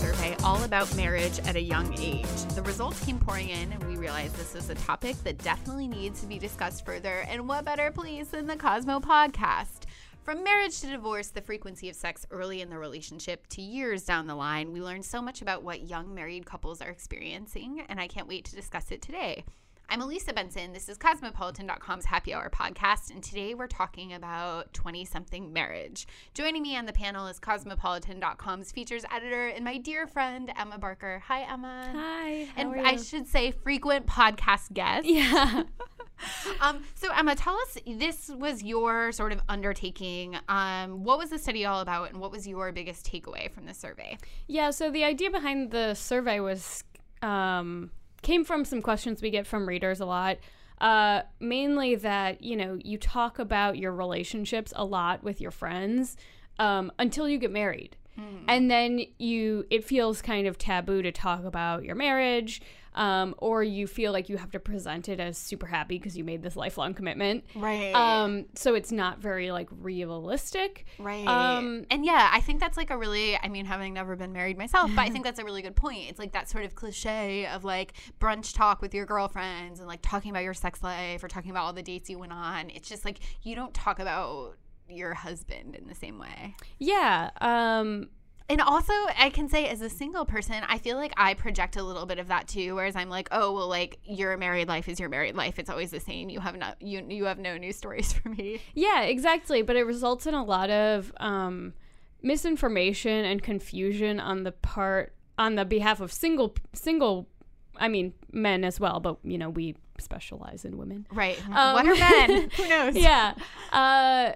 survey all about marriage at a young age. The results came pouring in, and we realized this is a topic that definitely needs to be discussed further. And what better place than the Cosmo podcast? From marriage to divorce, the frequency of sex early in the relationship to years down the line, we learned so much about what young married couples are experiencing, and I can't wait to discuss it today. I'm Elisa Benson. This is Cosmopolitan.com's Happy Hour podcast, and today we're talking about 20 something marriage. Joining me on the panel is Cosmopolitan.com's features editor and my dear friend, Emma Barker. Hi, Emma. Hi. and I should say, frequent podcast guest. yeah. Um, so, Emma, tell us this was your sort of undertaking. Um, what was the study all about, and what was your biggest takeaway from the survey? Yeah. So the idea behind the survey was um, came from some questions we get from readers a lot. Uh, mainly that you know you talk about your relationships a lot with your friends um, until you get married, and then you it feels kind of taboo to talk about your marriage. Um, or you feel like you have to present it as super happy because you made this lifelong commitment. Right. Um, so it's not very like realistic. Right. Um, and yeah, I think that's like a really, I mean, having never been married myself, but I think that's a really good point. It's like that sort of cliche of like brunch talk with your girlfriends and like talking about your sex life or talking about all the dates you went on. It's just like you don't talk about your husband in the same way. Yeah. Um, And also, I can say as a single person, I feel like I project a little bit of that too. Whereas I'm like, oh well, like your married life is your married life. It's always the same. You have not you you have no new stories for me. Yeah, exactly. But it results in a lot of um, misinformation and confusion on the part on the behalf of single single. I mean, men as well, but you know we specialize in women. Right. Um, what are men? Who knows? yeah. Uh,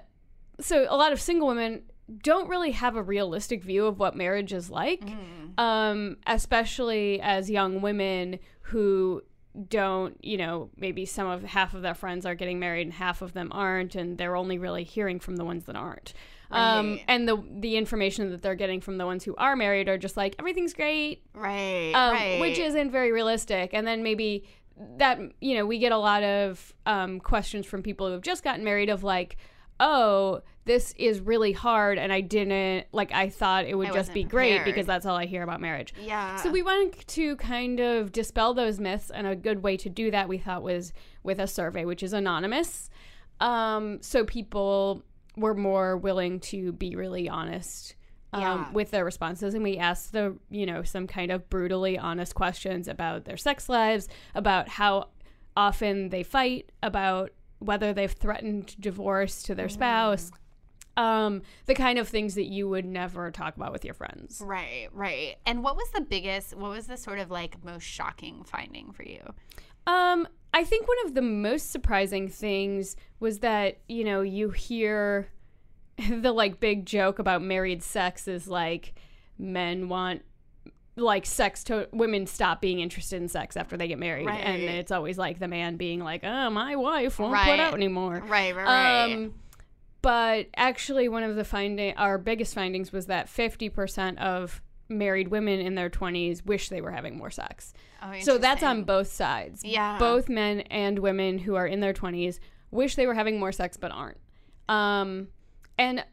so a lot of single women don't really have a realistic view of what marriage is like, um, especially as young women who don't, you know, maybe some of half of their friends are getting married and half of them aren't, and they're only really hearing from the ones that aren't. Um, Right. and the the information that they're getting from the ones who are married are just like everything's great, Right. um, right. which isn't very realistic. And then maybe that you know we get a lot of um, questions from people who have just gotten married of like, oh, this is really hard, and I didn't like I thought it would I just be great prepared. because that's all I hear about marriage. Yeah. So we wanted to kind of dispel those myths, and a good way to do that we thought was with a survey, which is anonymous. Um, so people were more willing to be really honest um, Yeah. with their responses, and we asked the you know some kind of brutally honest questions about their sex lives, about how often they fight, about whether they've threatened divorce to their spouse. Um, the kind of things that you would never talk about with your friends. Right, right. And what was the biggest, what was the sort of like most shocking finding for you? Um, I think one of the most surprising things was that, you know, you hear the like big joke about married sex is like men want like sex to women stop being interested in sex after they get married and it's always like the man being like oh my wife won't put out anymore Right, right, right. um, but actually, one of the finding our biggest findings was that fifty percent of married women in their twenties wish they were having more sex. Oh, So that's on both sides. Yeah. both men and women who are in their twenties wish they were having more sex but aren't. Um, and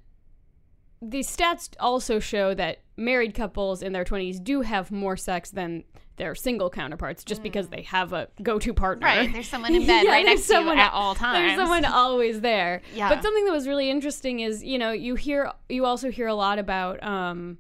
the stats also show that married couples in their 20s do have more sex than their single counterparts just because they have a go-to partner. Mm. Right, there's someone in bed Yeah, right next to you at all times. There's someone always there. Yeah. But something that was really interesting is, you know, you hear you also hear a lot about um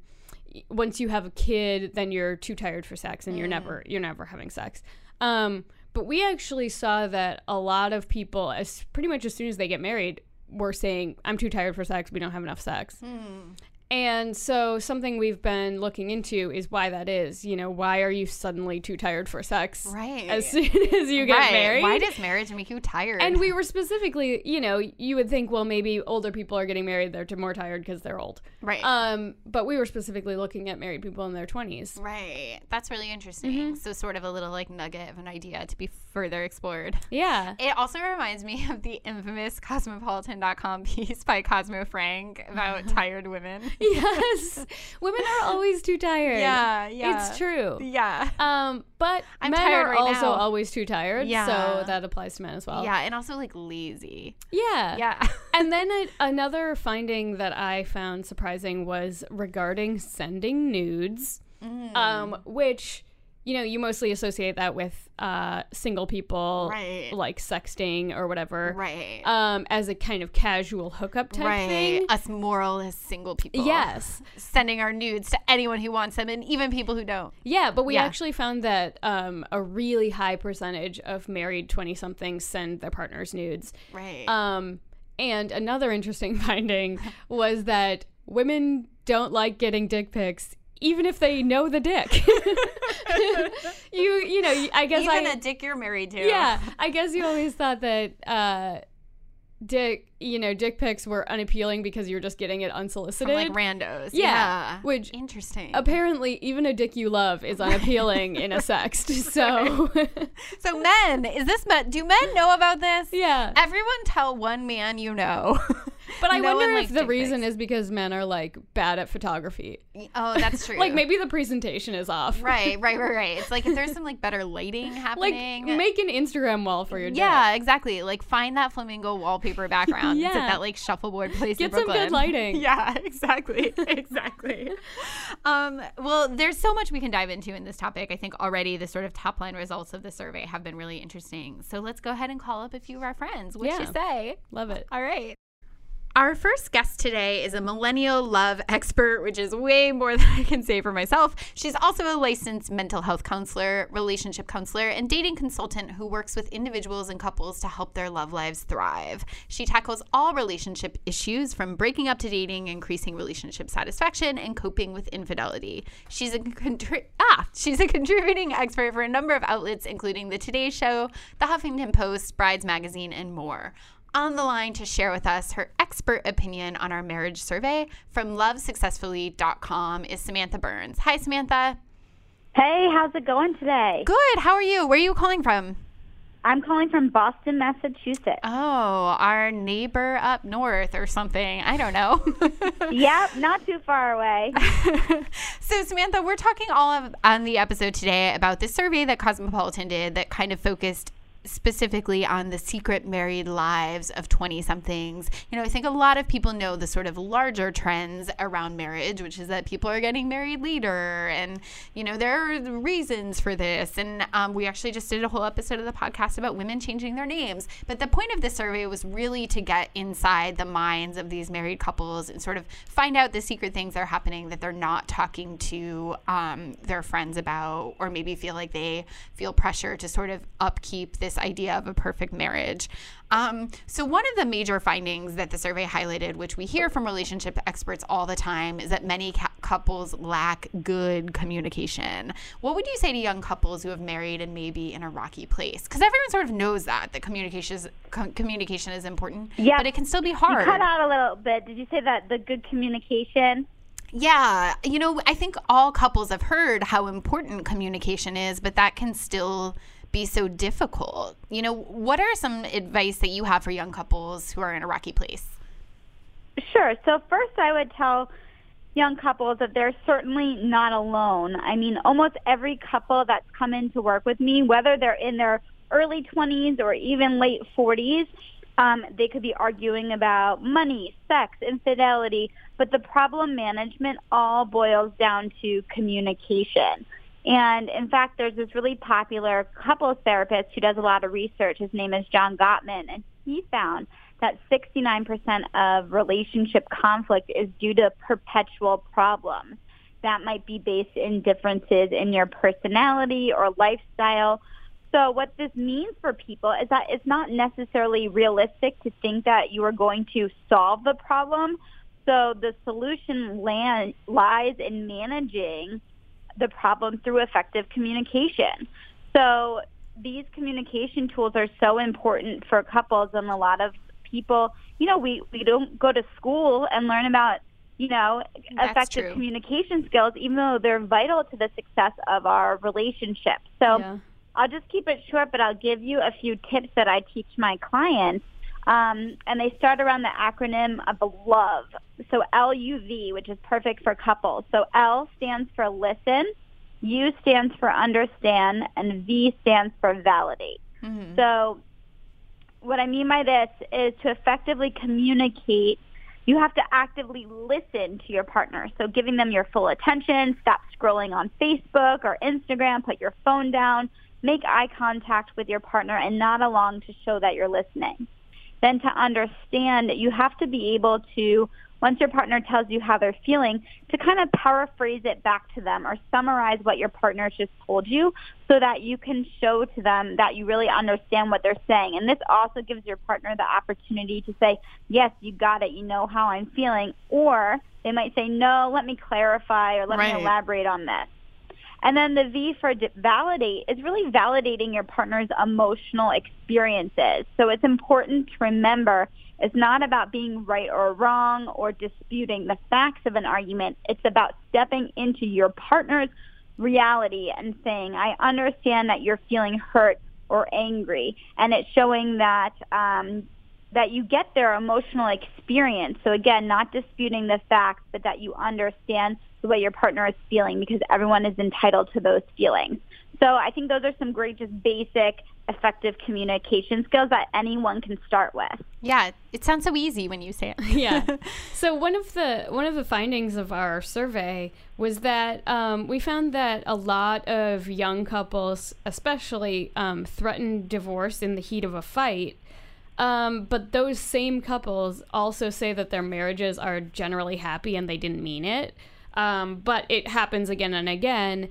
once you have a kid, then you're too tired for sex and you're Mm. never you're never having sex. Um but we actually saw that a lot of people, as pretty much as soon as they get married, were saying, "I'm too tired for sex. We don't have enough sex." Hmm. And so something we've been looking into is why that is. You know, why are you suddenly too tired for sex Right. as soon as you get right. married? Why does marriage make you tired? and we were specifically, you know, you would think, well, maybe older people are getting married; they're more tired because they're old. right. Um, but we were specifically looking at married people in their twenties. right. That's really interesting. Mm-hmm. So sort of a little like nugget of an idea to be further explored. Yeah. It also reminds me of the infamous cosmopolitan.com piece by Cosmo Frank about tired women. yes. Women are always too tired. Yeah, yeah. It's true. Yeah. Um, but I'm men tired are right also now. always too tired. Yeah. So that applies to men as well. Yeah, and also like lazy. Yeah. Yeah. and then a, another finding that I found surprising was regarding sending nudes, Mm. um, which you know you mostly associate that with uh, single people, Right. like sexting or whatever, right. um, as a kind of casual hookup type right. thing. Us moralist single people. Yes. Sending our nudes to anyone who wants them and even people who don't. Yeah, but we Yeah. actually found that um, a really high percentage of married 20 somethings send their partners nudes. Right. Um, and another interesting finding was that women don't like getting dick pics. Even if they know the dick, you you know I guess even I a dick you're married to. yeah I guess you always thought that uh, dick you know dick pics were unappealing because you're just getting it unsolicited. From like randos. Yeah, Yeah. which Interesting. apparently even a dick you love is unappealing in a sext. So so men, is this men? Do men know about this? yeah, Everyone tell one man you know. but I No wonder if the reason is because men are like bad at photography. Oh, that's true. Like maybe the presentation is off. Right, right, right, right. It's like if there's some like better lighting happening. Like make an Instagram wall for your yeah, exactly. Like find that flamingo wallpaper background. Yeah. That like shuffleboard place. Get in some good Brooklyn. lighting. Yeah, exactly, exactly. um, well, there's so much we can dive into in this topic. I think already the sort of top line results of the survey have been really interesting. So let's go ahead and call up a few of our friends. What you say? Love it. All right. Our first guest today is a millennial love expert, which is way more than I can say for myself. She's also a licensed mental health counselor, relationship counselor, and dating consultant who works with individuals and couples to help their love lives thrive. She tackles all relationship issues from breaking up to dating, increasing relationship satisfaction, and coping with infidelity. She's a contri- ah, she's a contributing expert for a number of outlets, including The Today Show, The Huffington Post, Brides Magazine, and more on the line to share with us her expert opinion on our marriage survey from lovesuccessfully.com is Samantha Burns. Hi, Samantha. Hey, how's it going today? Good. How are you? Where are you calling from? I'm calling from Boston, Massachusetts. Oh, our neighbor up north or something. I don't know. yep, not too far away. so, Samantha, we're talking all of, on the episode today about this survey that Cosmopolitan did that kind of focused specifically on the secret married lives of 20 somethings. You know, I think a lot of people know the sort of larger trends around marriage, which is that people are getting married later. And, you know, there are reasons for this. And um, we actually just did a whole episode of the podcast about women changing their names. But the point of this survey was really to get inside the minds of these married couples and sort of find out the secret things that are happening that they're not talking to um, their friends about, or maybe feel like they feel pressure to sort of upkeep this idea of a perfect marriage. Um, so, one of the major findings that the survey highlighted, which we hear from relationship experts all the time, is that many ca- couples lack good communication. What would you say to young couples who have married and maybe in a rocky place? Because everyone sort of knows that that communication is com- communication is important, Yeah. but it can still be You hard. cut out a little bit. Did you say that the good communication? Yeah, you know, I think all couples have heard how important communication is, but that can still be so difficult. You know, what are some advice that you have for young couples who are in a rocky place? Sure. So first, I would tell young couples that they're certainly not alone. I mean, almost every couple that's come in to work with me, whether they're in their early 20s or even late 40s, um, they could be arguing about money, sex, infidelity, but the problem management all boils down to communication. And in fact, there's this really popular couples therapist who does a lot of research. His name is John Gottman, and he found that 69% of relationship conflict is due to perpetual problems. That might be based in differences in your personality or lifestyle, So what this means for people is that it's not necessarily realistic to think that you are going to solve the problem. So the solution land, lies in managing the problem through effective communication. So these communication tools are so important for couples and a lot of people, you know, we, we don't go to school and learn about, you know, That's effective true. communication skills, even though they're vital to the success of our relationship. So Yeah. I'll just keep it short, but I'll give you a few tips that I teach my clients. Um, and they start around the acronym of LOVE. So L-U-V, which is perfect for couples. So L stands for listen, U stands for understand, and V stands for validate. Mhm. So what I mean by this is to effectively communicate, you have to actively listen to your partner. So giving them your full attention, stop scrolling on Facebook or Instagram, put your phone down, make eye contact with your partner and nod along to show that you're listening. Then to understand, that you have to be able to, once your partner tells you how they're feeling, to kind of paraphrase it back to them or summarize what your partner just told you so that you can show to them that you really understand what they're saying. And this also gives your partner the opportunity to say, yes, you got it, you know how I'm feeling. Or they might say, no, let me clarify or let Right. me elaborate on this. And then the V for validate is really validating your partner's emotional experiences. So it's important to remember it's not about being right or wrong or disputing the facts of an argument. It's about stepping into your partner's reality and saying, I understand that you're feeling hurt or angry. And it's showing that um, that you get their emotional experience. So again, not disputing the facts, but that you understand the way your partner is feeling because everyone is entitled to those feelings. So I think those are some great, just basic, effective communication skills that anyone can start with. Yeah, it sounds so easy when you say it. yeah. So one of the one of the findings of our survey was that um, we found that a lot of young couples, especially, um, threaten divorce in the heat of a fight. Um, but those same couples also say that their marriages are generally happy and they didn't mean it. Um, but it happens again and again.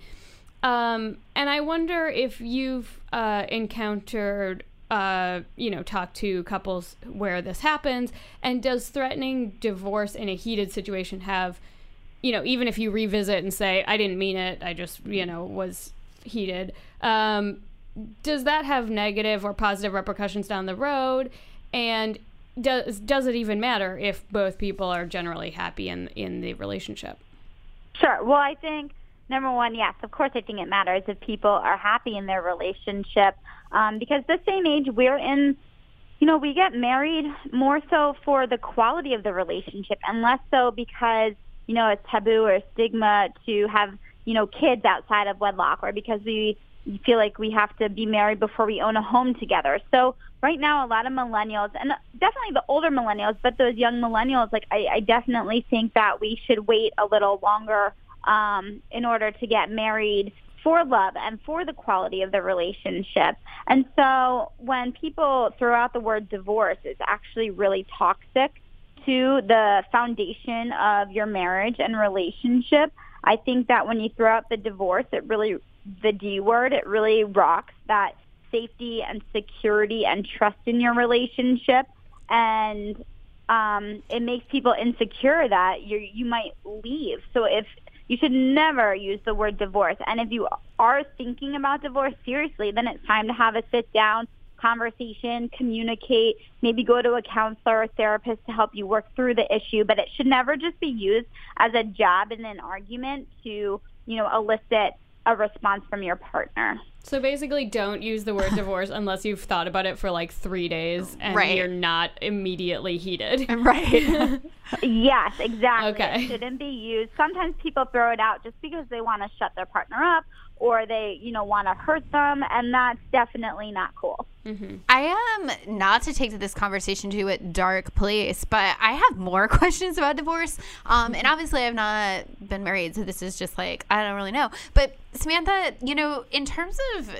Um, and I wonder if you've uh, encountered, uh, you know, talked to couples where this happens, and does threatening divorce in a heated situation have, you know, even if you revisit and say, I didn't mean it, I just, you know, was heated, um, does that have negative or positive repercussions down the road? And does does it even matter if both people are generally happy in in the relationship? Sure. Well, I think number one, yes, of course, I think it matters if people are happy in their relationship um, because this same age we're in. You know, we get married more so for the quality of the relationship and less so because you know it's taboo or stigma to have you know kids outside of wedlock or because we feel like we have to be married before we own a home together. So right now, a lot of millennials, and definitely the older millennials, but those young millennials, like I, I definitely think that we should wait a little longer um, in order to get married for love and for the quality of the relationship. And so when people throw out the word divorce, it's actually really toxic to the foundation of your marriage and relationship. I think that when you throw out the divorce, it really, the D word, it really rocks that safety and security and trust in your relationship. And um, it makes people insecure that you you might leave. So if you should never use the word divorce, and if you are thinking about divorce seriously, then it's time to have a sit down conversation, communicate, maybe go to a counselor or therapist to help you work through the issue. But it should never just be used as a jab in an argument to you know elicit a response from your partner. So basically, don't use the word divorce unless you've thought about it for like three days and Right. you're not immediately heated. right. Yes, exactly. Okay. It shouldn't be used. Sometimes people throw it out just because they want to shut their partner up or they, you know, want to hurt them, and that's definitely not cool. I am not to take this conversation to a dark place, but I have more questions about divorce. Um, and obviously, I've not been married, so this is just like I don't really know. But Samantha, you know, in terms of,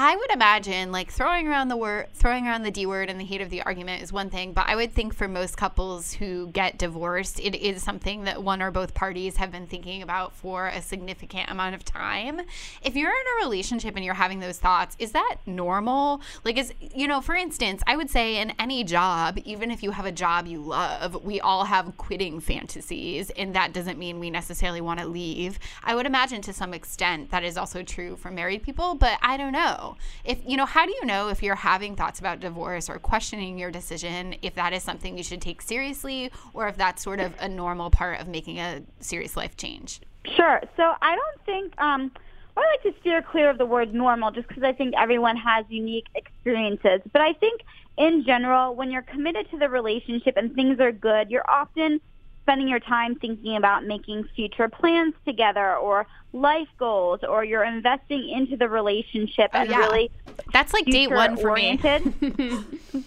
I would imagine like throwing around the word, throwing around the D word in the heat of the argument is one thing, but I would think for most couples who get divorced, it is something that one or both parties have been thinking about for a significant amount of time. If you're in a relationship and you're having those thoughts, is that normal? Like, is, you know, for instance, I would say in any job, even if you have a job you love, we all have quitting fantasies, and that doesn't mean we necessarily want to leave. I would imagine to some extent that is also true for married people, but I don't know if you know how do you know if you're having thoughts about divorce or questioning your decision if that is something you should take seriously or if that's sort of a normal part of making a serious life change? Sure. So i don't think um I like to steer clear of the word normal just because I think everyone has unique experiences. But I think in general, when you're committed to the relationship and things are good, you're often spending your time thinking about making future plans together or life goals or you're investing into the relationship oh, and yeah. really that's like date one for oriented. me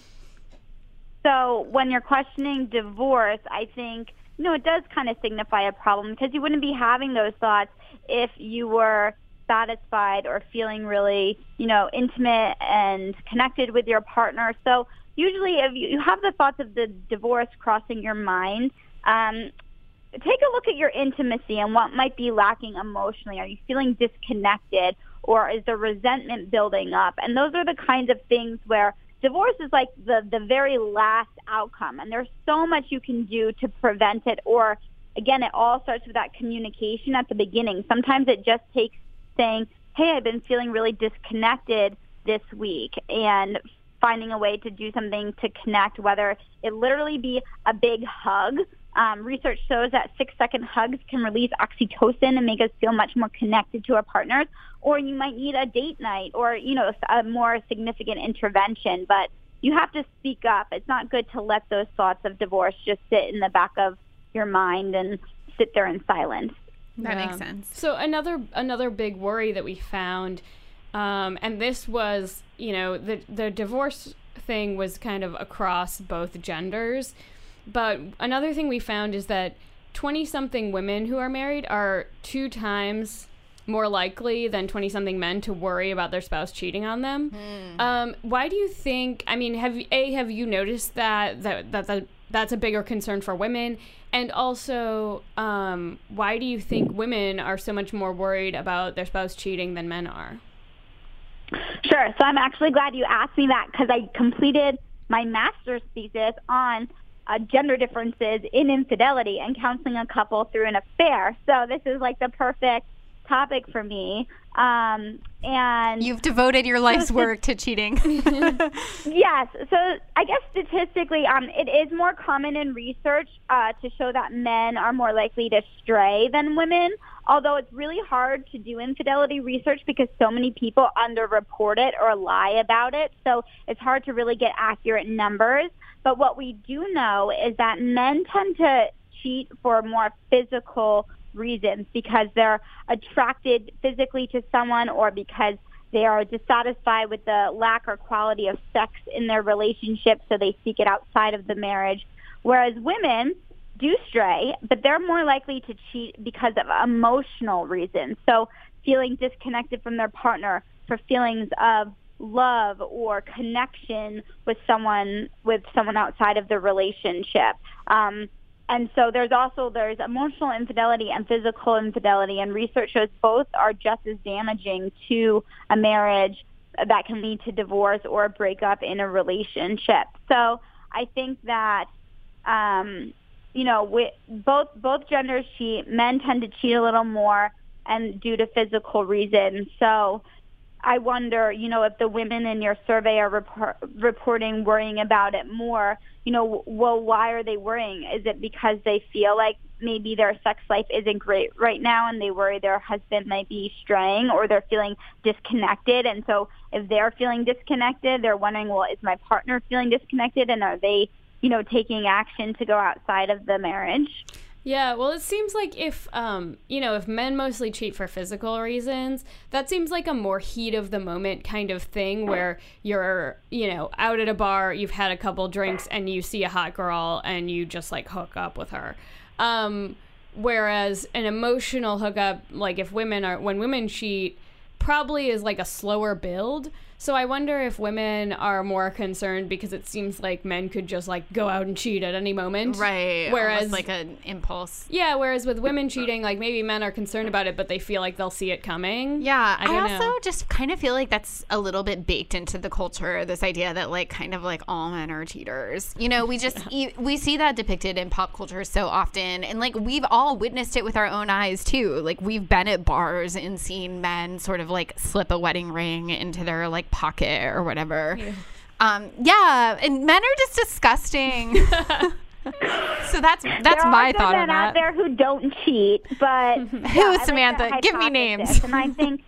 so when you're questioning divorce i think you know it does kind of signify a problem because you wouldn't be having those thoughts if you were satisfied or feeling really you know intimate and connected with your partner so usually if you have the thoughts of the divorce crossing your mind um, take a look at your intimacy and what might be lacking emotionally. Are you feeling disconnected or is there resentment building up? And those are the kinds of things where divorce is like the, the very last outcome. And there's so much you can do to prevent it. Or again, it all starts with that communication at the beginning. Sometimes it just takes saying, hey, I've been feeling really disconnected this week and finding a way to do something to connect, whether it literally be a big hug um, research shows that six second hugs can release oxytocin and make us feel much more connected to our partners. Or you might need a date night or, you know, a more significant intervention. But you have to speak up. It's not good to let those thoughts of divorce just sit in the back of your mind and sit there in silence. That yeah. makes sense. So another another big worry that we found, um, and this was, you know, the the divorce thing was kind of across both genders. But another thing we found is that 20 something women who are married are two times more likely than 20 something men to worry about their spouse cheating on them. Mm. Um, why do you think, I mean, have A, have you noticed that, that, that, that that's a bigger concern for women? And also, um, why do you think women are so much more worried about their spouse cheating than men are? Sure. So I'm actually glad you asked me that because I completed my master's thesis on uh, gender differences in infidelity and counseling a couple through an affair. So this is like the perfect topic for me. Um, and you've devoted your life's work to cheating. yes. So I guess statistically, um, it is more common in research uh, to show that men are more likely to stray than women. Although it's really hard to do infidelity research because so many people underreport it or lie about it. So it's hard to really get accurate numbers. But what we do know is that men tend to cheat for more physical reasons because they're attracted physically to someone or because they are dissatisfied with the lack or quality of sex in their relationship, so they seek it outside of the marriage. Whereas women do stray, but they're more likely to cheat because of emotional reasons. So feeling disconnected from their partner for feelings of love or connection with someone with someone outside of the relationship. Um, and so there's also there's emotional infidelity and physical infidelity, and research shows both are just as damaging to a marriage that can lead to divorce or a breakup in a relationship. So I think that um, you know we, both both genders cheat. Men tend to cheat a little more, and due to physical reasons. So I wonder, you know, if the women in your survey are report, reporting worrying about it more, you know, well, why are they worrying? Is it because they feel like maybe their sex life isn't great right now and they worry their husband might be straying or they're feeling disconnected? And so if they're feeling disconnected, they're wondering, well, is my partner feeling disconnected and are they, you know, taking action to go outside of the marriage? Yeah, well, it seems like if, um, you know, if men mostly cheat for physical reasons, that seems like a more heat of the moment kind of thing where you're, you know, out at a bar, you've had a couple drinks, and you see a hot girl and you just like hook up with her. Um, whereas an emotional hookup, like if women are, when women cheat, probably is like a slower build. So I wonder if women are more concerned because it seems like men could just like go out and cheat at any moment. Right. Whereas like an impulse. yeah, whereas with women cheating, like maybe men are concerned about it, but they feel like they'll see it coming. Yeah, I, I also know. just kind of feel like that's a little bit baked into the culture. This idea that like kind of like all men are cheaters. You know, we just e- we see that depicted in pop culture so often, and like we've all witnessed it with our own eyes too. Like we've been at bars and seen men sort of like slip a wedding ring into their like pocket or whatever. Um, yeah, and men are just disgusting. so that's that's my thought men on out there who don't cheat, but Who, yeah, like Samantha? Give me names. and I think,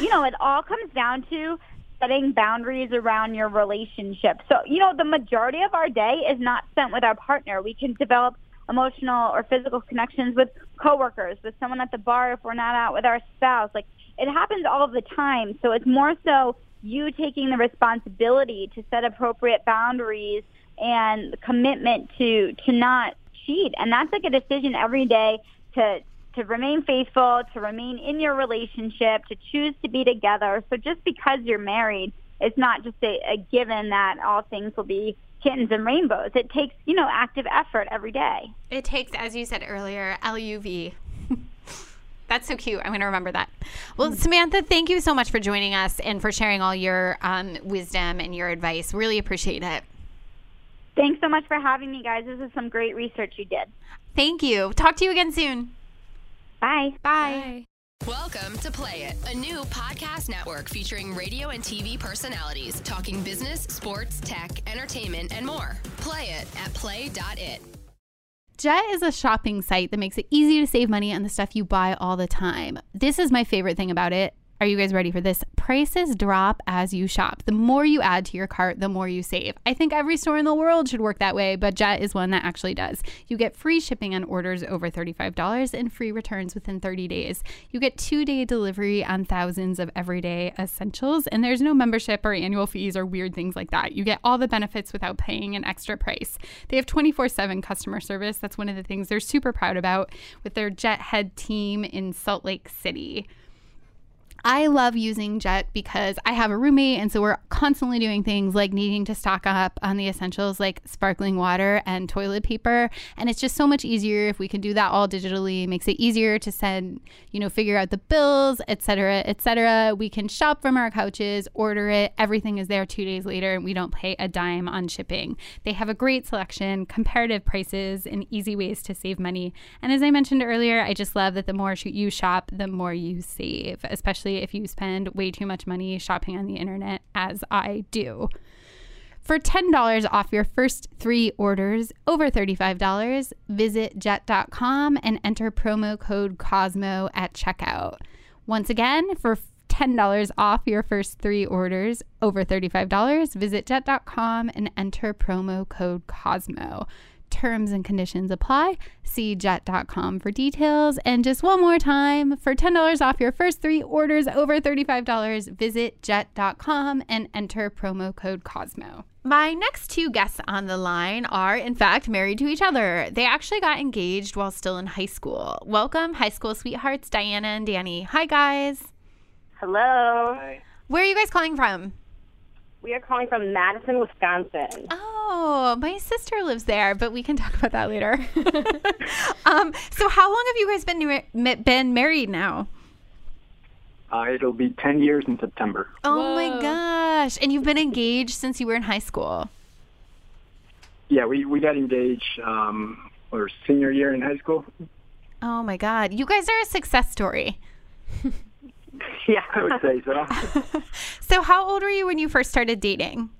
you know, it all comes down to setting boundaries around your relationship. So, you know, the majority of our day is not spent with our partner. We can develop emotional or physical connections with coworkers, with someone at the bar if we're not out with our spouse. Like it happens all the time. So it's more so you taking the responsibility to set appropriate boundaries and commitment to to not cheat. And that's like a decision every day to to remain faithful, to remain in your relationship, to choose to be together. So just because you're married, it's not just a, a given that all things will be kittens and rainbows. It takes, you know, active effort every day. It takes, as you said earlier, LUV. That's so cute. I'm going to remember that. Well, Samantha, thank you so much for joining us and for sharing all your um, wisdom and your advice. Really appreciate it. Thanks so much for having me, guys. This is some great research you did. Thank you. Talk to you again soon. Bye. Bye. Welcome to Play It, a new podcast network featuring radio and TV personalities talking business, sports, tech, entertainment, and more. Play it at play.it. Jet is a shopping site that makes it easy to save money on the stuff you buy all the time. This is my favorite thing about it. Are you guys ready for this? Prices drop as you shop. The more you add to your cart, the more you save. I think every store in the world should work that way, but Jet is one that actually does. You get free shipping on orders over $35 and free returns within 30 days. You get two day delivery on thousands of everyday essentials, and there's no membership or annual fees or weird things like that. You get all the benefits without paying an extra price. They have 24 7 customer service. That's one of the things they're super proud about with their Jet Head team in Salt Lake City. I love using Jet because I have a roommate, and so we're constantly doing things like needing to stock up on the essentials like sparkling water and toilet paper. And it's just so much easier if we can do that all digitally. It makes it easier to send, you know, figure out the bills, etc., etc. We can shop from our couches, order it. Everything is there two days later, and we don't pay a dime on shipping. They have a great selection, comparative prices, and easy ways to save money. And as I mentioned earlier, I just love that the more you shop, the more you save, especially if you spend way too much money shopping on the internet, as I do. For $10 off your first three orders over $35, visit jet.com and enter promo code COSMO at checkout. Once again, for $10 off your first three orders over $35, visit jet.com and enter promo code COSMO. Terms and conditions apply. See jet.com for details. And just one more time, for $10 off your first three orders over $35, visit jet.com and enter promo code COSMO. My next two guests on the line are, in fact, married to each other. They actually got engaged while still in high school. Welcome, high school sweethearts, Diana and Danny. Hi, guys. Hello. Hi. Where are you guys calling from? We are calling from Madison, Wisconsin. Oh, my sister lives there, but we can talk about that later. um, so, how long have you guys been been married now? Uh, it'll be 10 years in September. Oh my gosh! And you've been engaged since you were in high school. Yeah, we, we got engaged um, our senior year in high school. Oh my god! You guys are a success story. Yeah. I would say so. So, how old were you when you first started dating?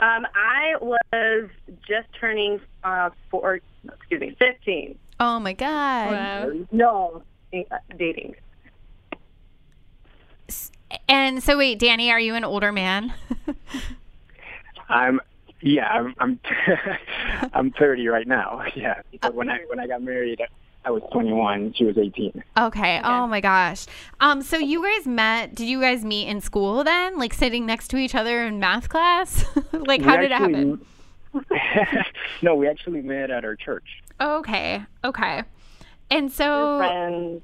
Um, I was just turning uh, four, excuse me, 15. Oh my god! Wow. No, uh, dating. And so, wait, Danny, are you an older man? I'm yeah, I'm I'm I'm 30 right now. Yeah, but when I when I got married, I was 21. She was 18. Okay. Oh my gosh. Um. So you guys met? Did you guys meet in school then? Like sitting next to each other in math class? like how We did it happen? no, we actually met at our church. Okay. Okay. And so friends.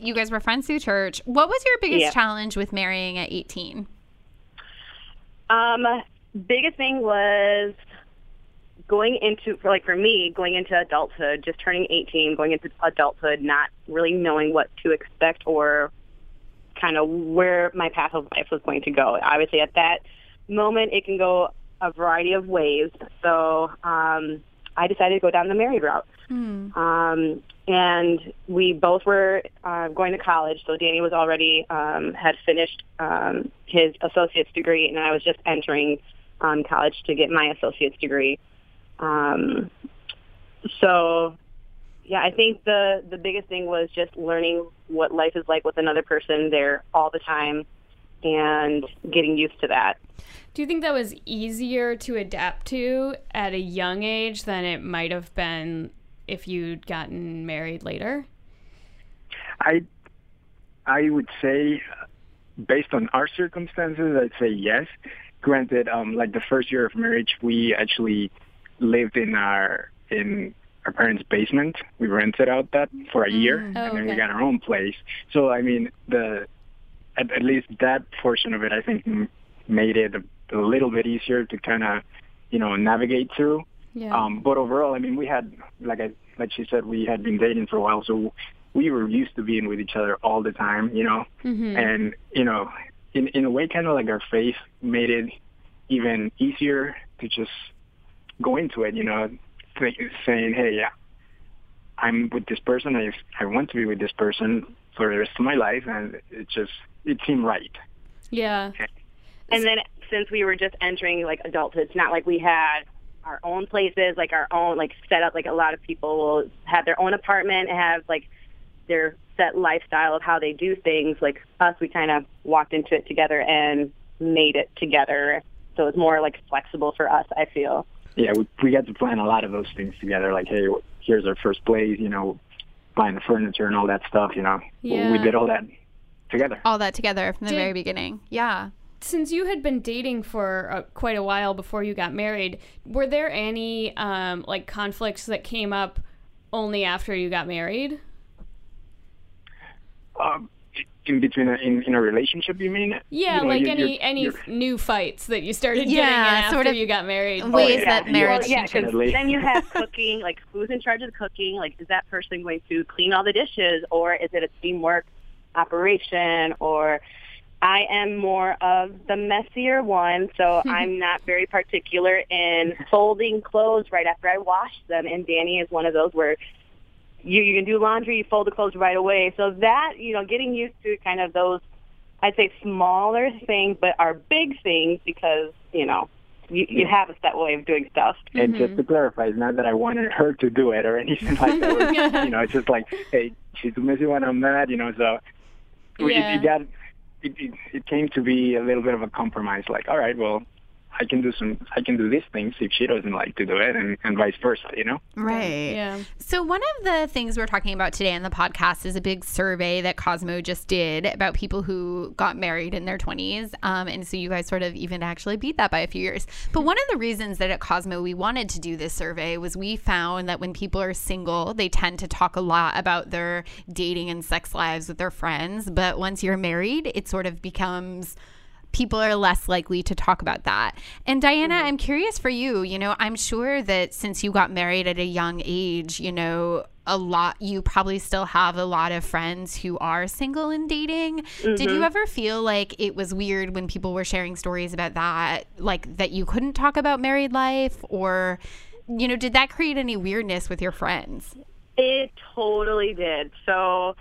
you guys were friends through church. What was your biggest Yeah. challenge with marrying at 18? Um, biggest thing was going into for like for me going into adulthood, just turning 18, going into adulthood, not really knowing what to expect or kind of where my path of life was going to go. Obviously, at that moment, it can go a variety of ways. So um, I decided to go down the married route. Um, and we both were uh, going to college. So Danny was already um, had finished um, his associate's degree, and I was just entering um, college to get my associate's degree. Um, so, yeah, I think the the biggest thing was just learning what life is like with another person there all the time, and getting used to that. Do you think that was easier to adapt to at a young age than it might have been if you'd gotten married later? I I would say, based on our circumstances, I'd say yes. Granted, um, like the first year of marriage, we actually lived in our in our parents' basement. We rented out that for a year, and then we got our own place. So I mean, the at, at least that portion of it, I think, m- made it a, a little bit easier to kind of, you know, navigate through. Yeah. Um, but overall, I mean, we had, like I, like she said, we had been dating for a while, so we were used to being with each other all the time, you know. Mhm. And you know, in in a way, kind of like our faith made it even easier to just go into it, you know, think, saying, hey, yeah, I'm with this person. I I want to be with this person for the rest of my life, and it just it seemed right. yeah. And then since we were just entering like adulthood, it's not like we had our own places, like our own like set up. Like a lot of people will have their own apartment, and have like their set lifestyle of how they do things. Like us, we kind of walked into it together and made it together. So it's more like flexible for us. I feel. Yeah, we, we got to plan a lot of those things together. Like, hey, here's our first place, you know, buying the furniture and all that stuff. You know, We- we did all that together. All that together from the Did- very beginning. Yeah. Since you had been dating for uh, quite a while before you got married, were there any um, like conflicts that came up only after you got married? Um, in between a, in in a relationship, you mean? Yeah, You know, like you're- any you're- any you're- new fights that you started getting Yeah, in after sort of you got married. ways oh, yeah. that marriage Well, yeah, because then you have cooking. Like, who's in charge of the cooking? Like, is that person going to clean all the dishes, or is it a teamwork operation? Or I am more of the messier one, so I'm not very particular in folding clothes right after I wash them. And Danny is one of those where you you can do laundry, you fold the clothes right away. So that you know, getting used to kind of those, I'd say smaller things, but are big things because you know you, you have a set way of doing stuff. And just to mm-hmm. clarify, it's not that I wanted her to do it or anything like that. you know, it's just like, hey, she's a messy when I'm mad, you know, so we, Yeah. it, it got, it, it, it came to be a little bit of a compromise. Like, all right, well, I can do some, I can do these things if she doesn't like to do it, and, and vice versa, you know. Right. Yeah. So, one of the things we're talking about today on the podcast is a big survey that Cosmo just did about people who got married in their 20s. Um, and so, you guys sort of even actually beat that by a few years. But one of the reasons that at Cosmo we wanted to do this survey was we found that when people are single, they tend to talk a lot about their dating and sex lives with their friends. But once you're married, it sort of becomes people are less likely to talk about that. And Diana, mm-hmm. I'm curious for you, you know, I'm sure that since you got married at a young age, you know, a lot you probably still have a lot of friends who are single and dating. Did you mm-hmm. ever feel like it was weird when people were sharing stories about that, like that you couldn't talk about married life or you know, did that create any weirdness with your friends? It totally did. So,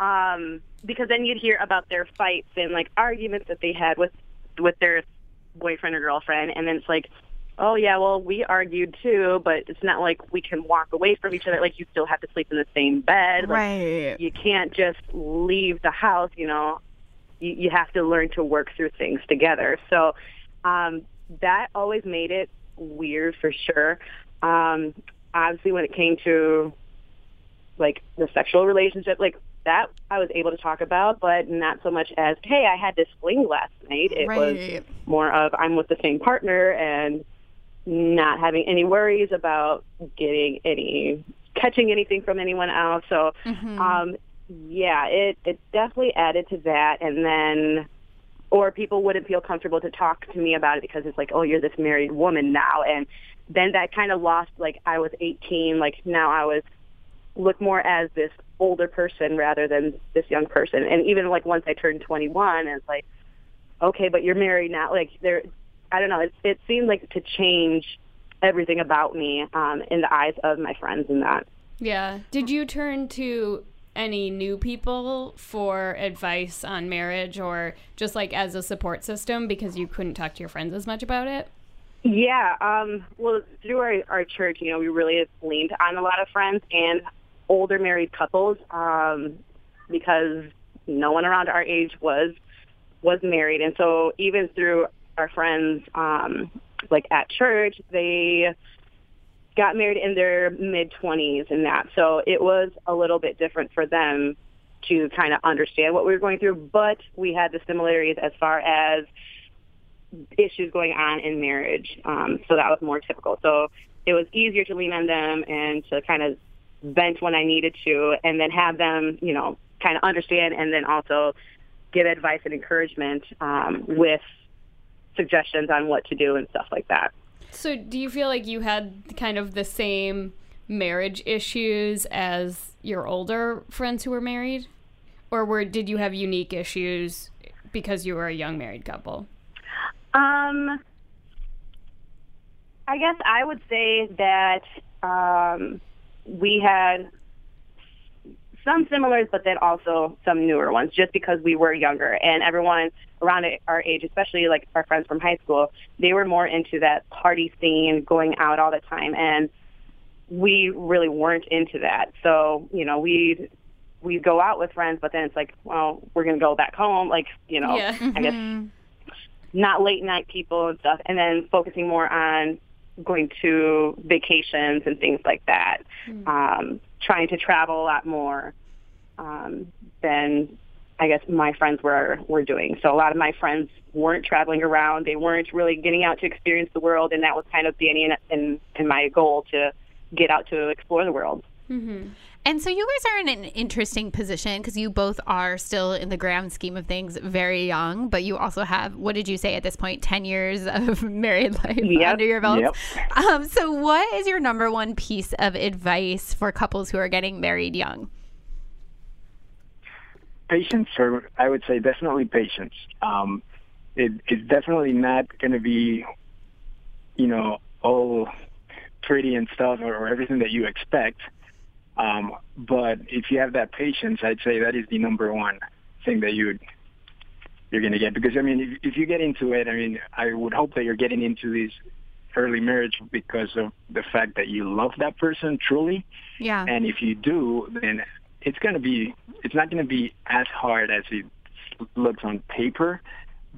um, because then you'd hear about their fights and like arguments that they had with with their boyfriend or girlfriend, and then it's like, oh yeah, well we argued too, but it's not like we can walk away from each other. Like you still have to sleep in the same bed. Like, Right. You can't just leave the house. You know, you, you have to learn to work through things together. So um, that always made it weird for sure. Um, obviously, when it came to like the sexual relationship, like that I was able to talk about, but not so much as, hey, I had this fling last night. It was more of I'm with the same partner and not having any worries about getting any catching anything from anyone else. So Mm-hmm. um, yeah, it it definitely added to that, and then, or people wouldn't feel comfortable to talk to me about it because it's like, oh, you're this married woman now, and then that kind of lost. Like I was 18, like now I was look more as this older person rather than this young person, and even like once I turned 21, it's like, okay, but you're married now. Like there, I don't know. It it seemed like to change everything about me um, in the eyes of my friends and that. Yeah. Did you turn to any new people for advice on marriage or just like as a support system because you couldn't talk to your friends as much about it? Yeah, um, well, through our, our church, you know, we really leaned on a lot of friends and older married couples um, because no one around our age was was married, and so even through our friends, um, like at church, they got married in their mid 20s and that. So it was a little bit different for them to kind of understand what we were going through, but we had the similarities as far as issues going on in marriage. Um, so that was more typical. So it was easier to lean on them and to kind of vent when I needed to and then have them, you know, kind of understand and then also give advice and encouragement um, with suggestions on what to do and stuff like that. So, do you feel like you had kind of the same marriage issues as your older friends who were married? Or were did you have unique issues because you were a young married couple? Um, I guess I would say that um, we had some similars, but then also some newer ones, just because we were younger and everyone around our age, especially like our friends from high school, they were more into that party scene, going out all the time, and we really weren't into that. So you know, we we go out with friends, but then it's like, well, we're gonna go back home, like you know, Yeah. I guess mm-hmm. not late night people and stuff, and then focusing more on going to vacations and things like that. Um, trying to travel a lot more um, than I guess my friends were were doing. So a lot of my friends weren't traveling around. They weren't really getting out to experience the world, and that was kind of Danny and, and, and my goal to get out to explore the world. And so you guys are in an interesting position because you both are still, in the grand scheme of things, very young, but you also have, what did you say at this point, 10 years of married life Yep. under your belt? Yep. Um, so, what is your number one piece of advice for couples who are getting married young? patience, or I would say definitely patience. Um, it, it's definitely not going to be, you know, all pretty and stuff or, or everything that you expect. Um, but if you have that patience, I'd say that is the number one thing that you you're going to get. Because I mean, if, if you get into it, I mean, I would hope that you're getting into this early marriage because of the fact that you love that person truly. Yeah. And if you do, then it's going to be, it's not going to be as hard as it looks on paper.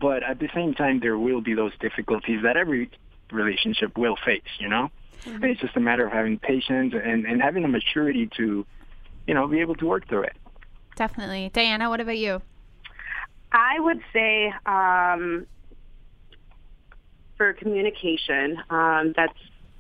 But at the same time, there will be those difficulties that every relationship will face, you know? But It's just a matter of having patience and, and having the maturity to, you know, be able to work through it. Definitely. Diana, what about you? I would say um, for communication, um, that's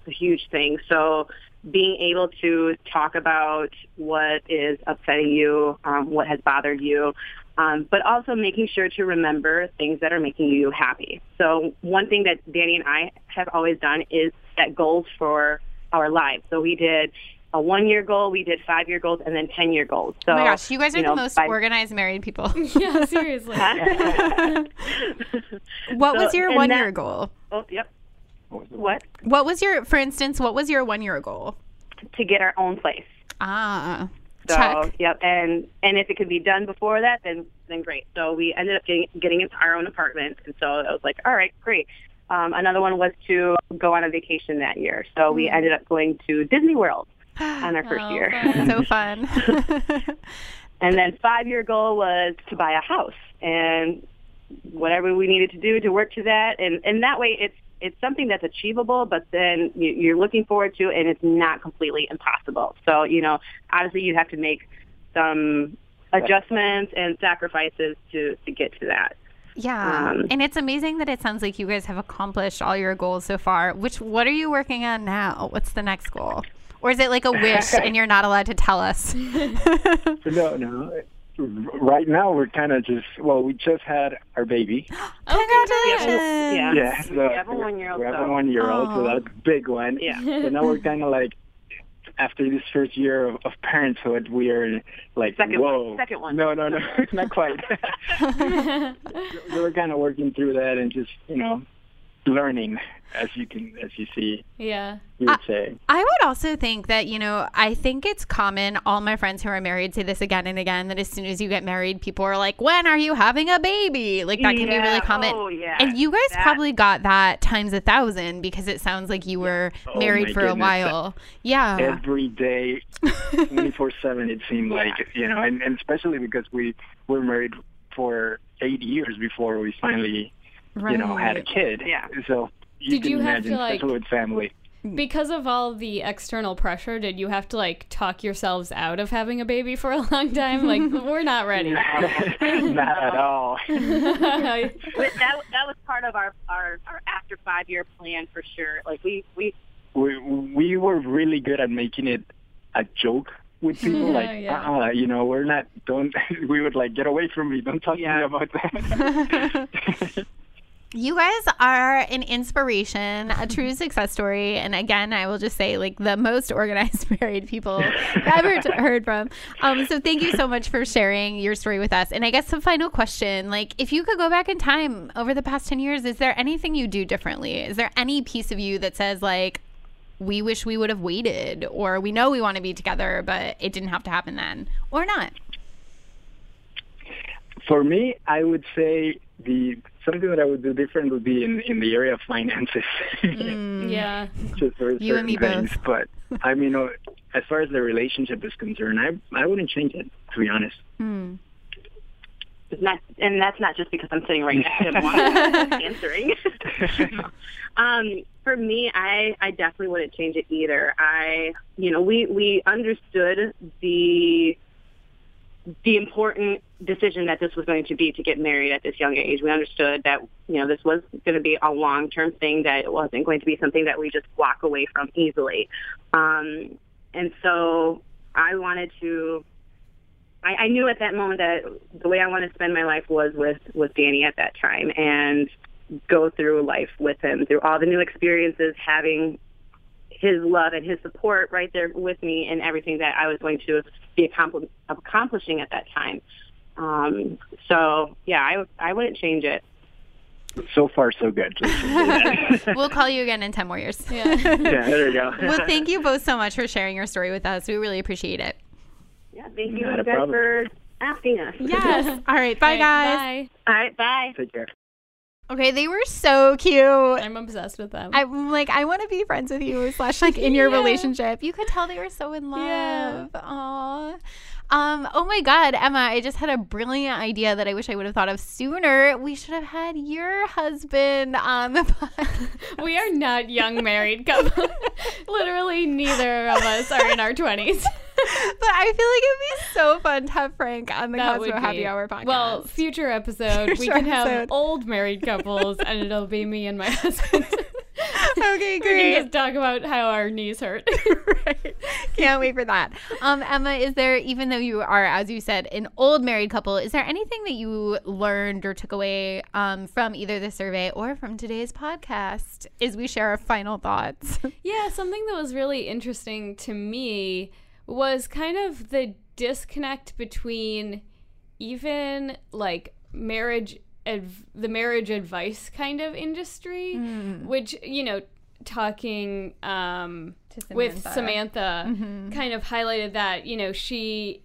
a huge thing. So being able to talk about what is upsetting you, um, what has bothered you, um, but also making sure to remember things that are making you happy. So one thing that Danny and I have always done is set goals for our lives. So we did a one-year goal, we did five-year goals, and then ten-year goals. So oh my gosh, you guys are know, the most by- organized married people. yeah, seriously. what was your one year goal? Oh, yep. What? What was your, for instance, what was your one year goal? To get our own place. Ah, So check. yep, and and if it could be done before that, then then great. So we ended up getting getting into our own apartment, and so I was like, all right, great. Um, another one was to go on a vacation that year, so we ended up going to Disney World on our first Oh, year. so fun. And then five year goal was to buy a house and whatever we needed to do to work to that. And, and that way it's, it's something that's achievable, but then you, you're looking forward to and it's not completely impossible. So, you know, obviously you have to make some adjustments and sacrifices to, to get to that. Yeah. Um, and it's amazing that it sounds like you guys have accomplished all your goals so far. Which, what are you working on now? What's the next goal? Or is it like a wish and you're not allowed to tell us? no, no. Right now, we're kind of just well, we just had our baby. oh, Congratulations. Yeah. Yeah, so We have a one-year-old, We have so- a one-year-old, so that's a big one. Yeah. So now we're kind of like, after this first year of, of parenthood, we are like, Second one. whoa. Second one. No, no, no, not quite. so we're kind of working through that and just, you know, learning as you can, as you see, Yeah. you would say. I would also think that, you know, I think it's common. All my friends who are married say this again and again that as soon as you get married, people are like, when are you having a baby? Like, that can be really common. Oh, yeah. And you guys That- probably got that times a thousand because it sounds like you were Oh, married my for a goodness. while. Yeah. Every day, 24-7, it seemed like, you know, and, and especially because we were married for eight years before we finally, you know, had a kid. Yeah. So you Did can you have imagine, to, like- especially with family. Because of all the external pressure, did you have to like talk yourselves out of having a baby for a long time? Like, we're not ready. Not at all. That that was part of our our, our after five year plan for sure. Like we we we we were really good at making it a joke with people. like, yeah. uh, you know, we're not. Don't. We would like get away from me. Don't talk to me about that. You guys are an inspiration, a true success story. And again, I will just say, like, the most organized married people I've ever heard from. Um, so thank you so much for sharing your story with us. And I guess the final question like, if you could go back in time over the past 10 years, is there anything you do differently? Is there any piece of you that says, like, we wish we would have waited, or we know we want to be together, but it didn't have to happen then, or not? For me, I would say the something that I would do different would be in, in the area of finances. Yeah. Just for You and me certain things. both. But I mean, uh, as far as the relationship is concerned, I I wouldn't change it to be honest. It's not, and that's not just because I'm sitting right next to him answering. um, for me, I I definitely wouldn't change it either. I you know we we understood the the important decision that this was going to be to get married at this young age. We understood that, you know, this was going to be a long-term thing, that it wasn't going to be something that we just walk away from easily. Um, and so I wanted to, I, I knew at that moment that the way I wanted to spend my life was with, with Danny at that time and go through life with him, through all the new experiences, having his love and his support right there with me and everything that I was going to be accompli- accomplishing at that time. Um, so yeah, I I wouldn't change it. So far, so good. we'll call you again in 10 more years. Yeah. yeah, there you go. well, thank you both so much for sharing your story with us. We really appreciate it. Yeah, thank you Not guys for asking us. Yes. All right. Bye, All right, guys. Bye. All right, bye. Take care. Okay. They were so cute. I'm obsessed with them. I'm like, I want to be friends with you, slash, like in your Yeah. relationship. You could tell they were so in love. Yeah. love. Um, oh my God, Emma, I just had a brilliant idea that I wish I would have thought of sooner. We should have had your husband on the podcast. we are not young married couple. Literally, neither of us are in our 20s. but I feel like it'd be so fun to have Frank on the Cosmo Happy Hour podcast. Well, future episode, we Future can have old married couples, and it'll be me and my husband. Okay, we great. can just talk about how our knees hurt. right. Can't wait for that. Um, Emma, is there, even though you are, as you said, an old married couple, is there anything that you learned or took away um, from either the survey or from today's podcast as we share our final thoughts? Yeah, something that was really interesting to me was kind of the disconnect between even like marriage adv- the marriage advice kind of industry which you know talking um with Samantha. Samantha kind of highlighted that you know she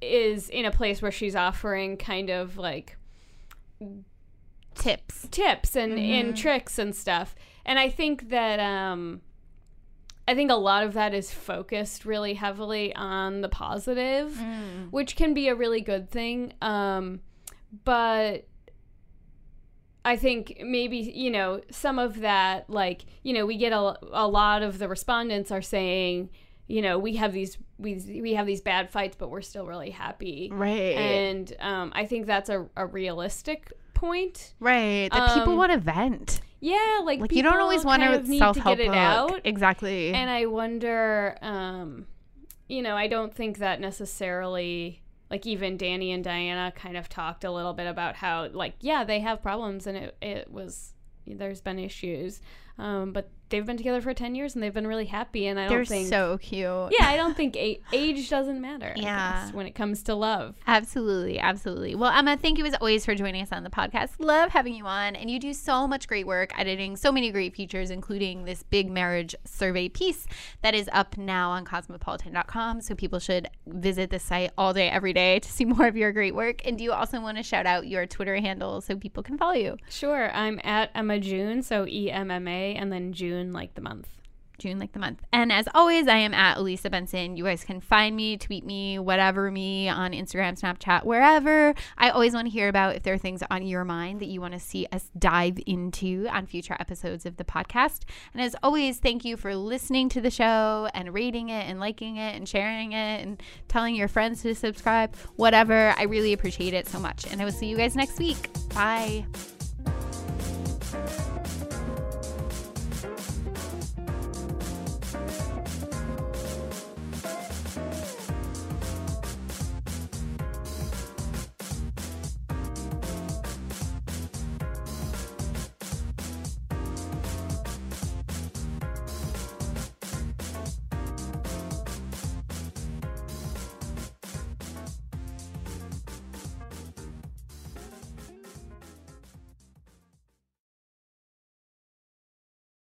is in a place where she's offering kind of like Tips. tips and, and tricks and stuff. And I think that um I think a lot of that is focused really heavily on the positive, which can be a really good thing. Um but I think maybe, you know, some of that, like, you know, we get a, a lot of the respondents are saying, you know, we have these we we have these bad fights, but we're still really happy. Right. And um, I think that's a, a realistic point. right. That people Um, want to vent. Yeah, like Like you don't always want to self help it out. Exactly. And I wonder, um, you know, I don't think that necessarily, like, even Danny and Diana kind of talked a little bit about how, like, yeah, they have problems and it, it was, there's been issues. Um, but they've been together for 10 years and they've been really happy. And I They're don't think, so cute. yeah, I don't think a- age doesn't matter. Yeah. guess, when it comes to love. Absolutely, absolutely. Well, Emma, thank you as always for joining us on the podcast. Love having you on, and you do so much great work editing so many great features, including this big marriage survey piece that is up now on cosmopolitan.com. So people should visit the site all day, every day to see more of your great work. And do you also want to shout out your Twitter handle so people can follow you? Sure. I'm at Emma June, so E M M A, and then June like the month. June, like the month. And as always, I am at Elisa Benson. You guys can find me, tweet me, whatever me on Instagram, Snapchat, wherever. I always want to hear about if there are things on your mind that you want to see us dive into on future episodes of the podcast. And as always, thank you for listening to the show and rating it and liking it and sharing it and telling your friends to subscribe, whatever. I really appreciate it so much. And I will see you guys next week. Bye.